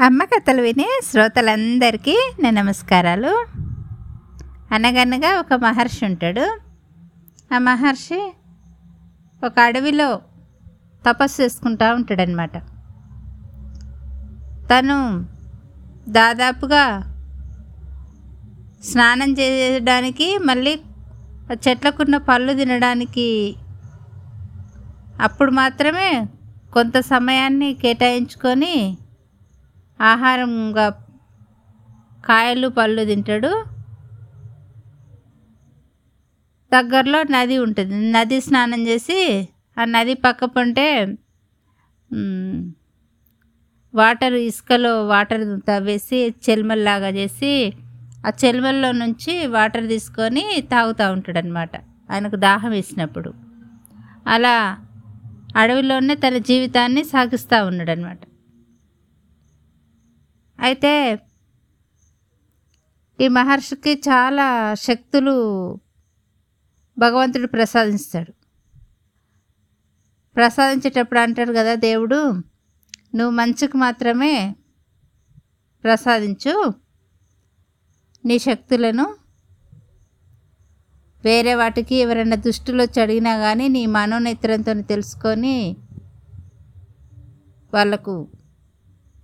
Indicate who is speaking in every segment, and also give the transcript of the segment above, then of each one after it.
Speaker 1: అమ్మ కథలు వినే శ్రోతలందరికీ నా నమస్కారాలు. అనగనగా ఒక మహర్షి ఉంటాడు. ఆ మహర్షి ఒక అడవిలో తపస్సు చేసుకుంటూ ఉంటాడనమాట తను దాదాపుగా స్నానం చేయడానికి మళ్ళీ ఆ చెట్లకున్న పళ్ళు తినడానికి అప్పుడు మాత్రమే కొంత సమయాన్ని కేటాయించుకొని ఆహారంగా కాయలు పళ్ళు తింటాడు. దగ్గరలో నది ఉంటుంది. నది స్నానం చేసి ఆ నది పక్క పంటే వాటర్ ఇసుకలో వాటర్ తవ్వేసి చెల్మల్లాగా చేసి ఆ చెల్మల్లో నుంచి వాటర్ తీసుకొని తాగుతూ ఉంటాడు అనమాట ఆయనకు దాహం వేసినప్పుడు. అలా అడవిలోనే తన జీవితాన్ని సాగిస్తూ ఉన్నాడు అనమాట అయితే ఈ మహర్షికి చాలా శక్తులు భగవంతుడు ప్రసాదిస్తాడు ప్రసాదించేటప్పుడు అంటాడు కదా దేవుడు నువ్వు మంచికి మాత్రమే ప్రసాదించు నీ శక్తులను వేరే వాటికి ఎవరైనా దుష్టులు వచ్చి అడిగినా కానీ నీ మనోనేత్రంతో తెలుసుకొని వాళ్ళకు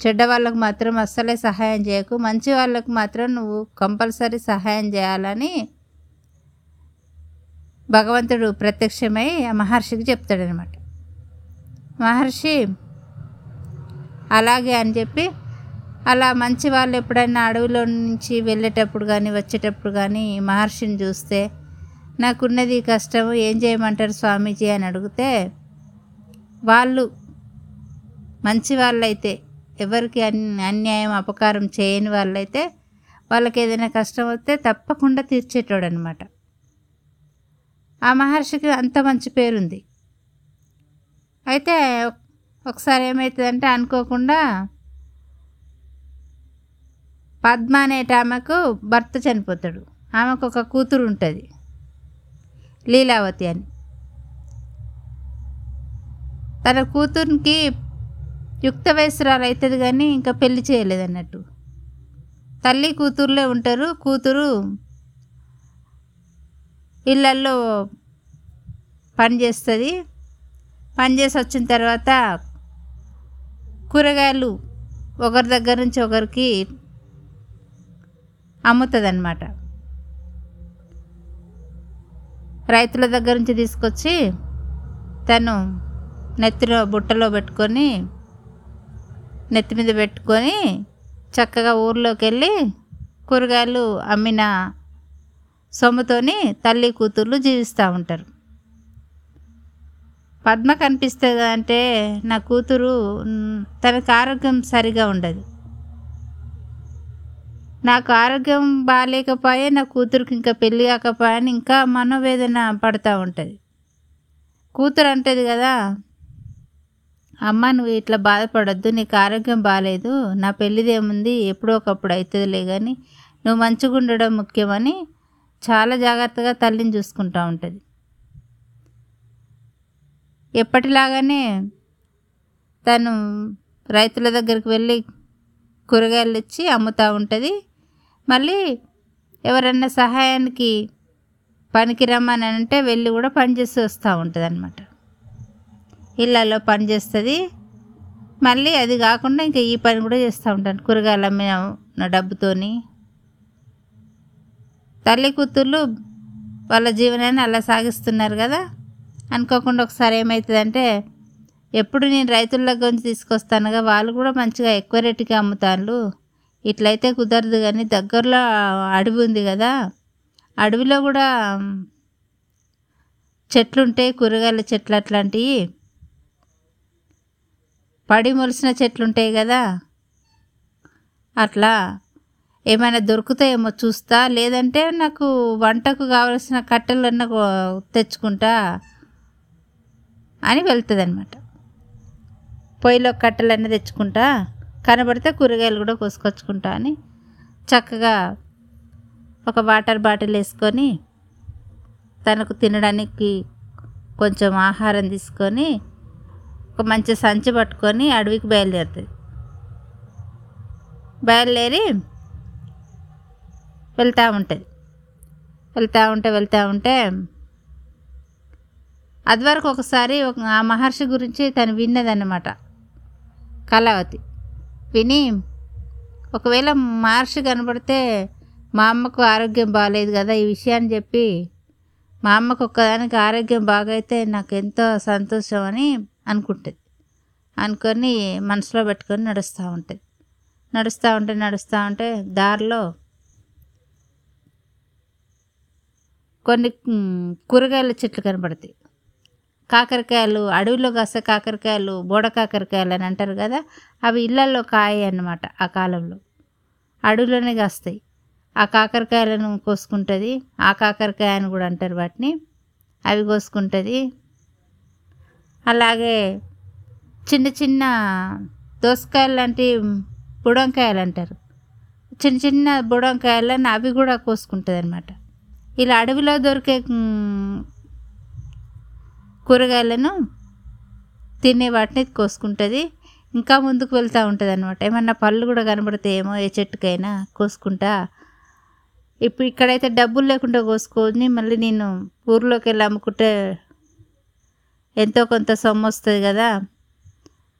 Speaker 1: చెడ్డ వాళ్ళకు మాత్రం అస్సలే సహాయం చేయకు. మంచి వాళ్ళకు మాత్రం నువ్వు కంపల్సరీ సహాయం చేయాలని భగవంతుడు ప్రత్యక్షమై ఆ మహర్షికి చెప్తాడనమాట మహర్షి అలాగే అని చెప్పి అలా మంచి వాళ్ళు ఎప్పుడైనా అడవిలో నుంచి వెళ్ళేటప్పుడు కానీ వచ్చేటప్పుడు కానీ మహర్షిని చూస్తే నాకున్నది కష్టం ఏం చేయమంటారు స్వామీజీ అని అడిగితే వాళ్ళు మంచి వాళ్ళైతే ఎవరికి అన్- అన్యాయం అపకారం చేయని వాళ్ళైతే వాళ్ళకి ఏదైనా కష్టం వస్తే తప్పకుండా తీర్చేటోడు అనమాట ఆ మహర్షికి అంత మంచి పేరుంది. అయితే ఒకసారి ఏమవుతుందంటే అనుకోకుండా పద్మ అనేట ఆమెకు భర్త చనిపోతాడు. ఆమెకు ఒక కూతురు ఉంటుంది. లీలావతి అని. తన కూతురికి యుక్త వయసురాలు అవుతుంది కానీ ఇంకా పెళ్ళి చేయలేదు అన్నట్టు తల్లి కూతురులే ఉంటారు. కూతురు ఇళ్ళల్లో పని చేస్తుంది. పని చేసి వచ్చిన తర్వాత కూరగాయలు ఒకరి దగ్గర నుంచి ఒకరికి అమ్ముతుంది అన్నమాట రైతుల దగ్గర నుంచి తీసుకొచ్చి తను నెత్తిలో బుట్టలో పెట్టుకొని నెత్తి మీద పెట్టుకొని చక్కగా ఊర్లోకి వెళ్ళి కూరగాయలు అమ్మిన సొమ్ముతోని తల్లి కూతుర్లు జీవిస్తూ ఉంటారు. పద్మ కనిపిస్తుంది అంటే నా కూతురు తనకు ఆరోగ్యం సరిగా ఉండదు. నాకు ఆరోగ్యం బాగాలేకపోయే నా కూతురికి ఇంకా పెళ్ళి కాకపోయా ఇంకా మనోవేదన పడుతూ ఉంటుంది. కూతురు అంటది కదా అమ్మ నువ్వు ఇట్లా బాధపడొద్దు నీకు ఆరోగ్యం బాగాలేదు నా పెళ్ళిదేముంది ఎప్పుడో ఒకప్పుడు అవుతుందిలే కానీ నువ్వు మంచిగా ఉండడం ముఖ్యమని చాలా జాగ్రత్తగా తల్లిని చూసుకుంటూ ఉంటుంది. ఎప్పటిలాగానే తను రైతుల దగ్గరికి వెళ్ళి కూరగాయలు ఇచ్చి అమ్ముతూ ఉంటుంది. మళ్ళీ ఎవరన్నా సహాయానికి పనికి రమ్మని అంటే వెళ్ళి కూడా పనిచేసి వస్తూ ఉంటుంది అనమాట ఇళ్ళల్లో పని చేస్తుంది. మళ్ళీ అది కాకుండా ఇంకా ఈ పని కూడా చేస్తూ ఉంటాను. కూరగాయలు అమ్మిన డబ్బుతోని. తల్లి కూతుర్లు వాళ్ళ జీవనాన్ని అలా సాగిస్తున్నారు కదా. అనుకోకుండా ఒకసారి ఏమవుతుందంటే ఎప్పుడు నేను రైతుల గురించి నుంచి తీసుకొస్తానుగా వాళ్ళు కూడా మంచిగా ఎక్కువ రేటుకి అమ్ముతాను ఇట్లయితే కుదరదు కానీ దగ్గరలో అడవి ఉంది కదా అడవిలో కూడా చెట్లుంటాయి కూరగాయల చెట్లు అట్లాంటివి పడి మొలిసిన చెట్లు ఉంటాయి కదా. అట్లా ఏమైనా దొరుకుతాయేమో చూస్తా. లేదంటే నాకు వంటకు కావలసిన కట్టెలన్నా కో- తెచ్చుకుంటా అని వెళ్తుంది అనమాట పొయ్యిలో కట్టెలన్నీ తెచ్చుకుంటా. కనబడితే కూరగాయలు కూడా కోసుకొచ్చుకుంటా అని చక్కగా ఒక వాటర్ బాటిల్ వేసుకొని తనకు తినడానికి కొంచెం ఆహారం తీసుకొని ఒక మంచి సంచి పట్టుకొని అడవికి బయలుదేరుతుంది. బయలుదేరి వెళ్తూ ఉంటుంది వెళ్తూ ఉంటే వెళ్తూ ఉంటే అది వరకు ఒకసారి ఒక ఆ మహర్షి గురించి తను విన్నదన్నమాట. కళావతి విని ఒకవేళ మహర్షి కనబడితే మా అమ్మకు ఆరోగ్యం బాగాలేదు కదా ఈ విషయాన్ని చెప్పి మా అమ్మకు ఒక్కదానికి ఆరోగ్యం బాగైతే నాకు ఎంతో సంతోషం అని అనుకుంటుంది. అనుకొని మనసులో పెట్టుకొని నడుస్తూ ఉంటుంది. నడుస్తూ ఉంటే నడుస్తూ ఉంటే దారిలో కొన్ని కూరగాయల చెట్లు కనబడతాయి కాకరకాయలు అడవిలో కాసే కాకరకాయలు బోడ కాకరకాయలు అని అంటారు కదా అవి ఇళ్ళల్లో కాయ అన్నమాట ఆ కాలంలో. అడవిలోనే కాస్తాయి. ఆ కాకరకాయలను కోసుకుంటుంది ఆ కాకరకాయ అని కూడా అంటారు వాటిని. అవి కోసుకుంటుంది అలాగే చిన్న చిన్న దోసకాయలు లాంటి బుడంకాయలు అంటారు చిన్న చిన్న బుడంకాయలని అవి కూడా కోసుకుంటుంది అనమాట ఇలా అడవిలో దొరికే కూరగాయలను తినే వాటిని కోసుకుంటుంది. ఇంకా ముందుకు వెళ్తూ ఉంటుంది అనమాట ఏమన్నా పళ్ళు కూడా కనబడతాయేమో ఏ చెట్టుకైనా కోసుకుంటా. ఇప్పుడు ఇక్కడైతే డబ్బులు లేకుండా కోసుకొని మళ్ళీ నేను ఊర్లోకి వెళ్ళి అమ్ముకుంటే ఎంతో కొంత సొమ్ము వస్తుంది కదా.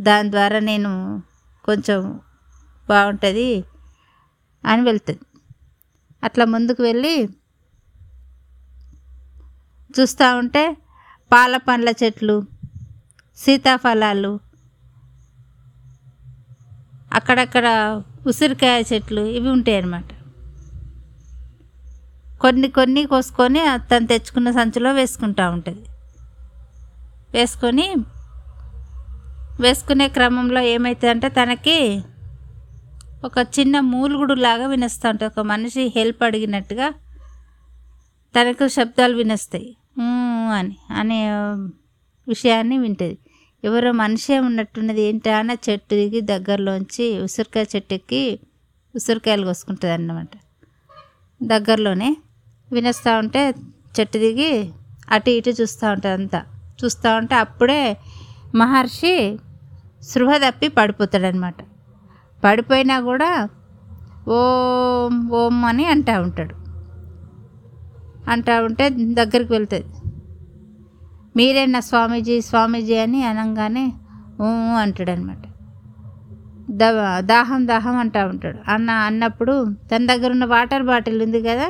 Speaker 1: దాని ద్వారా నేను కొంచెం బాగుంటుంది అని వెళ్తుంది. అట్లా ముందుకు వెళ్ళి చూస్తూ ఉంటే పాల పండ్ల చెట్లు సీతాఫలాలు అక్కడక్కడ ఉసిరికాయ చెట్లు ఇవి ఉంటాయి అన్నమాట. కొన్ని కొన్ని కోసుకొని తను తెచ్చుకున్న సంచిలో వేసుకుంటూ ఉంటుంది. వేసుకొని వేసుకునే క్రమంలో ఏమవుతుందంటే తనకి ఒక చిన్న మూలుగుడు లాగా వినస్తూ ఉంటుంది ఒక మనిషి హెల్ప్ అడిగినట్టుగా తనకు శబ్దాలు వినిస్తాయి అని అనే విషయాన్ని వింటుంది. ఎవరో మనిషే ఉన్నట్టున్నది ఏంటా అన్న చెట్టుకి చెట్టు దిగి దగ్గరలోంచి ఉసిరికాయ చెట్టు ఎక్కి ఉసిరికాయలు కోసుకుంటుంది అన్నమాట. దగ్గరలోనే వినేస్తూ ఉంటే చెట్టు దిగి అటు ఇటు చూస్తూ ఉంటుంది అంతా. చూస్తూ ఉంటే అప్పుడే మహర్షి సృహ తప్పి పడిపోతాడనమాట. పడిపోయినా కూడా ఓం ఓం అని అంటూ ఉంటాడు. అంటూ ఉంటే దగ్గరికి వెళ్తుంది. మీరేనా స్వామీజీ స్వామీజీ అని అనగానే ఓం అంటాడనమాట. దాహం దాహం అంటూ ఉంటాడు. అన్న అన్నప్పుడు తన దగ్గర ఉన్న వాటర్ బాటిల్ ఉంది కదా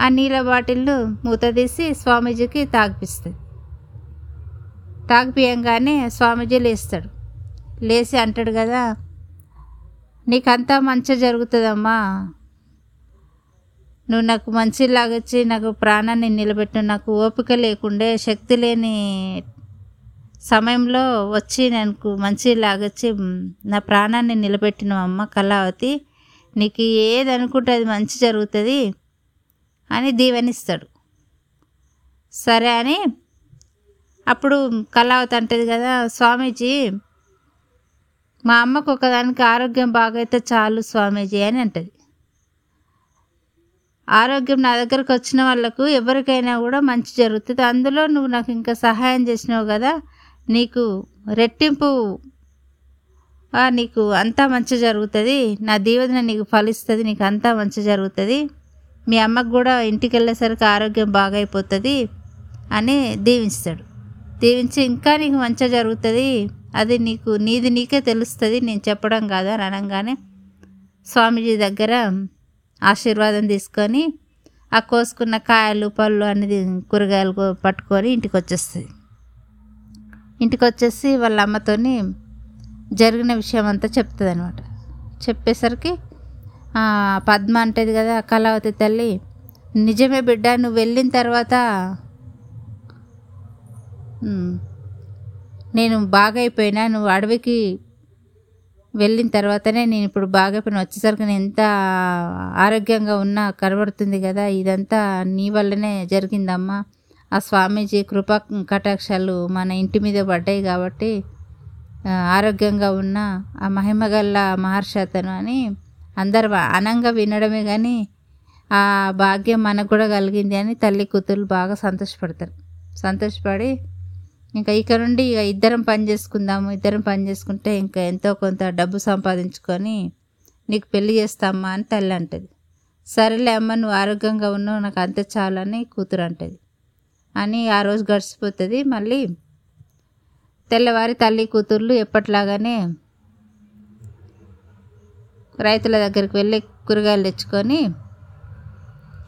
Speaker 1: ఆ నీళ్ళ బాటిల్ను మూత తీసి స్వామీజీకి తాగిపిస్తుంది. తాగిపియంగానే స్వామీజీ లేస్తాడు. లేచి అంటాడు కదా నీకంతా మంచి జరుగుతుందమ్మా. నువ్వు నాకు మంచి లాగొచ్చి నాకు ప్రాణాన్ని నిలబెట్టు. నాకు ఓపిక లేకుండే శక్తి లేని సమయంలో వచ్చి నాకు మంచిలాగొచ్చి నా ప్రాణాన్ని నిలబెట్టిన అమ్మ కళావతి. నీకు ఏది అనుకుంటే అది మంచి జరుగుతుంది అని దీవెనిస్తాడు. సరే అని అప్పుడు కళావతి అంటది కదా స్వామీజీ మా అమ్మకు ఒకదానికి ఆరోగ్యం బాగైతే చాలు స్వామీజీ అని అంటది. ఆరోగ్యం నా దగ్గరకు వచ్చిన వాళ్ళకు ఎవరికైనా కూడా మంచి జరుగుతుంది. అందులో నువ్వు నాకు ఇంకా సహాయం చేసినావు కదా నీకు రెట్టింపు నీకు అంతా మంచి జరుగుతుంది. నా దీవెన నీకు ఫలిస్తుంది నీకు అంతా మంచి జరుగుతుంది. మీ అమ్మకు కూడా ఇంటికి వెళ్ళేసరికి ఆరోగ్యం బాగైపోతుంది అని దీవిస్తాడు దీవించి ఇంకా నీకు మంచిగా జరుగుతుంది. అది నీకు నీది నీకే తెలుస్తుంది. నేను చెప్పడం కాదు అని అనగానే స్వామీజీ దగ్గర ఆశీర్వాదం తీసుకొని ఆ కోసుకున్న కాయలు పళ్ళు అనేది కూరగాయలు పట్టుకొని ఇంటికి వచ్చేస్తుంది ఇంటికి వచ్చేసి వాళ్ళ అమ్మతోని జరిగిన విషయం అంతా చెప్తుంది అనమాట చెప్పేసరికి పద్మ అంటది కదా కళావతి తల్లి నిజమే బిడ్డ నువ్వు వెళ్ళిన తర్వాత నేను బాగైపోయినా నువ్వు అడవికి వెళ్ళిన తర్వాతనే నేను ఇప్పుడు బాగైపోయిన వచ్చేసరికి నేను ఎంత ఆరోగ్యంగా ఉన్నా కనబడుతుంది కదా ఇదంతా నీ వల్లనే జరిగిందమ్మా. ఆ స్వామీజీ కృపా కటాక్షాలు మన ఇంటి మీద పడ్డాయి కాబట్టి ఆరోగ్యంగా ఉన్న ఆ మహిమగల్ల మహర్షి అతను అని అందరు అనంగా వినడమే కానీ ఆ భాగ్యం మనకు కూడా కలిగింది అని తల్లి కూతురు బాగా సంతోషపడతారు. సంతోషపడి ఇంకా ఇక్కడ నుండి ఇక ఇద్దరం పని చేసుకుందాము ఇద్దరం పని చేసుకుంటే ఇంకా ఎంతో కొంత డబ్బు సంపాదించుకొని నీకు పెళ్ళి చేస్తామ్మా అని తల్లి అంటది. సరేలే అమ్మ నువ్వు ఆరోగ్యంగా ఉన్నావు నాకు అంతే చాలని కూతురు అంటది. అని ఆ రోజు గడిచిపోతుంది. మళ్ళీ తెల్లవారి తల్లి కూతుర్లు ఎప్పట్లాగానే రైతుల దగ్గరికి వెళ్ళి కూరగాయలు తెచ్చుకొని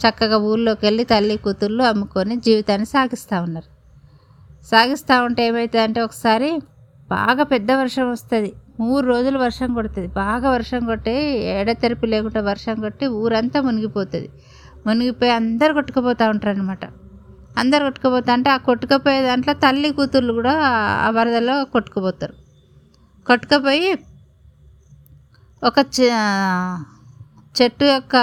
Speaker 1: చక్కగా ఊళ్ళోకి వెళ్ళి తల్లి కూతుర్లు అమ్ముకొని జీవితాన్ని సాగిస్తూ ఉన్నారు. సాగిస్తూ ఉంటే ఏమవుతుందంటే ఒకసారి బాగా పెద్ద వర్షం వస్తుంది. మూడు రోజులు వర్షం కొడుతుంది. బాగా వర్షం కొట్టి ఎడతెరిపి లేకుండా వర్షం కొట్టి ఊరంతా మునిగిపోతుంది. మునిగిపోయి అందరు కొట్టుకుపోతూ ఉంటారు అనమాట అందరు కొట్టుకుపోతా అంటే ఆ కొట్టుకుపోయే దాంట్లో తల్లి కూతుర్లు కూడా ఆ వరదలో కొట్టుకుపోతారు. కొట్టుకుపోయి ఒక చె- చెట్టు యొక్క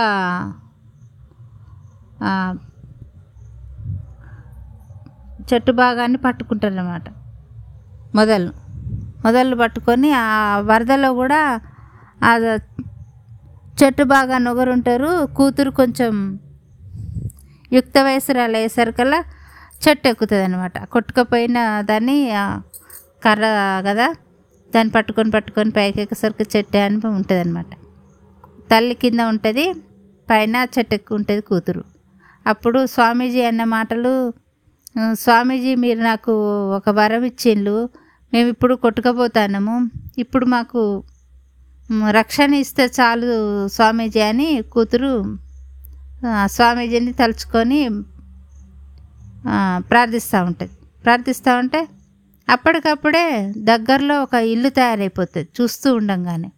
Speaker 1: చెట్టు భాగాన్ని పట్టుకుంటారు అన్నమాట మొదలు. మొదలు పట్టుకొని ఆ వరదలో కూడా ఆ చెట్టు బాగా నొగరుంటారు. కూతురు కొంచెం యుక్త వయసురాలు అయ్యేసరికల్లా చెట్టు ఎక్కుతుంది అనమాట కొట్టుకపోయిన దాన్ని కర్ర కదా దాన్ని పట్టుకొని పట్టుకొని పైకి ఎక్కేసరికి చెట్టు అని ఉంటుంది అనమాట తల్లి కింద ఉంటుంది పైన చెట్టు ఎక్కువ ఉంటుంది కూతురు. అప్పుడు స్వామీజీ అన్న మాటలు స్వామీజీ మీరు నాకు ఒక వరం ఇచ్చిండ్రు. మేము ఇప్పుడు కొట్టుకపోతాము ఇప్పుడు మాకు రక్షణ ఇస్తే చాలు స్వామీజీ అని కూతురు స్వామీజీని తలుచుకొని ప్రార్థిస్తూ ఉంటుంది. ప్రార్థిస్తూ ఉంటే అప్పటికప్పుడే దగ్గరలో ఒక ఇల్లు తయారైపోతుంది చూస్తూ ఉండంగానే.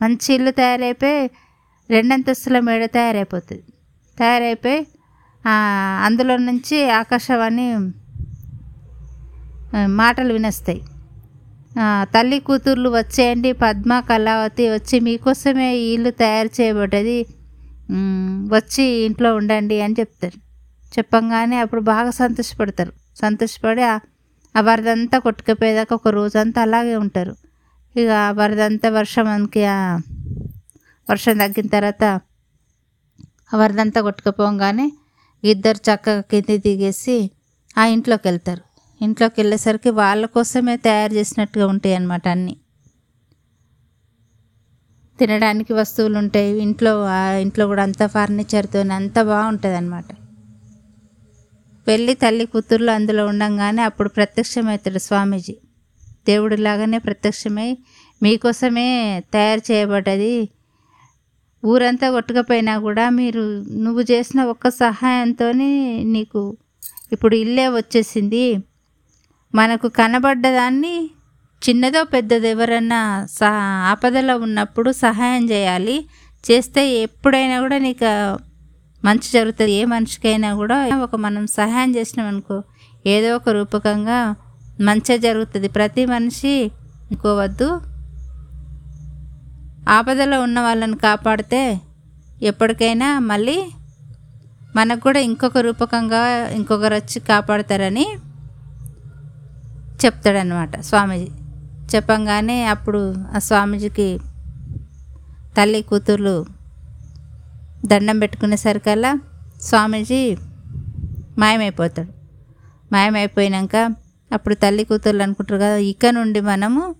Speaker 1: మంచి ఇల్లు తయారైపోయి రెండంతస్తుల మేడ తయారైపోతుంది. తయారైపోయి అందులో నుంచి ఆకాశవాణి మాటలు వినస్తాయి. తల్లి కూతుర్లు వచ్చేయండి పద్మ కళావతి వచ్చి మీకోసమే ఈ ఇల్లు తయారు చేయబడ్డది. వచ్చి ఇంట్లో ఉండండి అని చెప్తారు. చెప్పంగానే అప్పుడు బాగా సంతోషపడతారు. సంతోషపడి ఆ- వరదంతా కొట్టుకుపోయేదాకా ఒక రోజంతా అలాగే ఉంటారు. ఇక ఆ వరదంతా వర్షం మనకి వర్షం తగ్గిన తర్వాత ఆ వరదంతా కొట్టుకుపోగానే ఇద్దరు చక్కగా కింది దిగేసి ఆ ఇంట్లోకి వెళ్తారు ఇంట్లోకి వెళ్ళేసరికి వాళ్ళ కోసమే తయారు చేసినట్టుగా ఉంటాయి అన్నమాట అన్నీ. తినడానికి వస్తువులు ఉంటాయి. ఇంట్లో ఆ ఇంట్లో కూడా అంతా ఫర్నిచర్తో అంతా బాగుంటుంది అనమాట వెళ్ళి తల్లి కూతుర్లు అందులో ఉండంగానే అప్పుడు ప్రత్యక్షమవుతాడు స్వామీజీ. దేవుడిలాగానే ప్రత్యక్షమై మీకోసమే తయారు చేయబడ్డది ఊరంతా కొట్టుకపోయినా కూడా మీరు నువ్వు చేసిన ఒక్క సహాయంతో నీకు ఇప్పుడు ఇల్లే వచ్చేసింది. మనకు కనబడ్డదాన్ని చిన్నదో పెద్దదో ఎవరన్నా సహ ఆపదలో ఉన్నప్పుడు సహాయం చేయాలి. చేస్తే ఎప్పుడైనా కూడా నీకు మంచి జరుగుతుంది. ఏ మనిషికైనా కూడా ఒక మనం సహాయం చేసినాం అనుకో ఏదో ఒక రూపకంగా మంచి జరుగుతుంది. ప్రతి మనిషి అనుకోవద్దు. ఆపదలో ఉన్న వాళ్ళని కాపాడితే ఎప్పటికైనా మళ్ళీ మనకు కూడా ఇంకొక రూపకంగా ఇంకొకరు వచ్చి కాపాడతారని చెప్తాడనమాట స్వామీజీ. చెప్పంగానే అప్పుడు ఆ స్వామీజీకి తల్లి కూతుర్లు దండం పెట్టుకునేసరికల్లా స్వామీజీ మాయమైపోతాడు. మాయమైపోయినాక అప్పుడు తల్లి కూతుర్లు అనుకుంటారు కదా ఇక నుండి మనము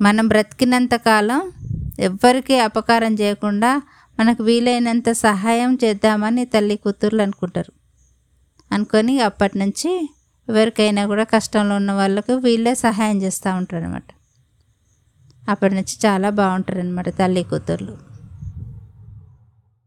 Speaker 1: మనం బ్రతికినంత కాలం ఎవ్వరికీ అపకారం చేయకుండా మనకు వీలైనంత సహాయం చేద్దామని తల్లి కూతుర్లు అనుకుంటారు. అనుకొని అప్పటి నుంచి ఎవరికైనా కూడా కష్టంలో ఉన్న వాళ్ళకు వీళ్ళే సహాయం చేస్తూ ఉంటారు అనమాట అప్పటి నుంచి చాలా బాగుంటారు అనమాట తల్లి కూతుర్లు.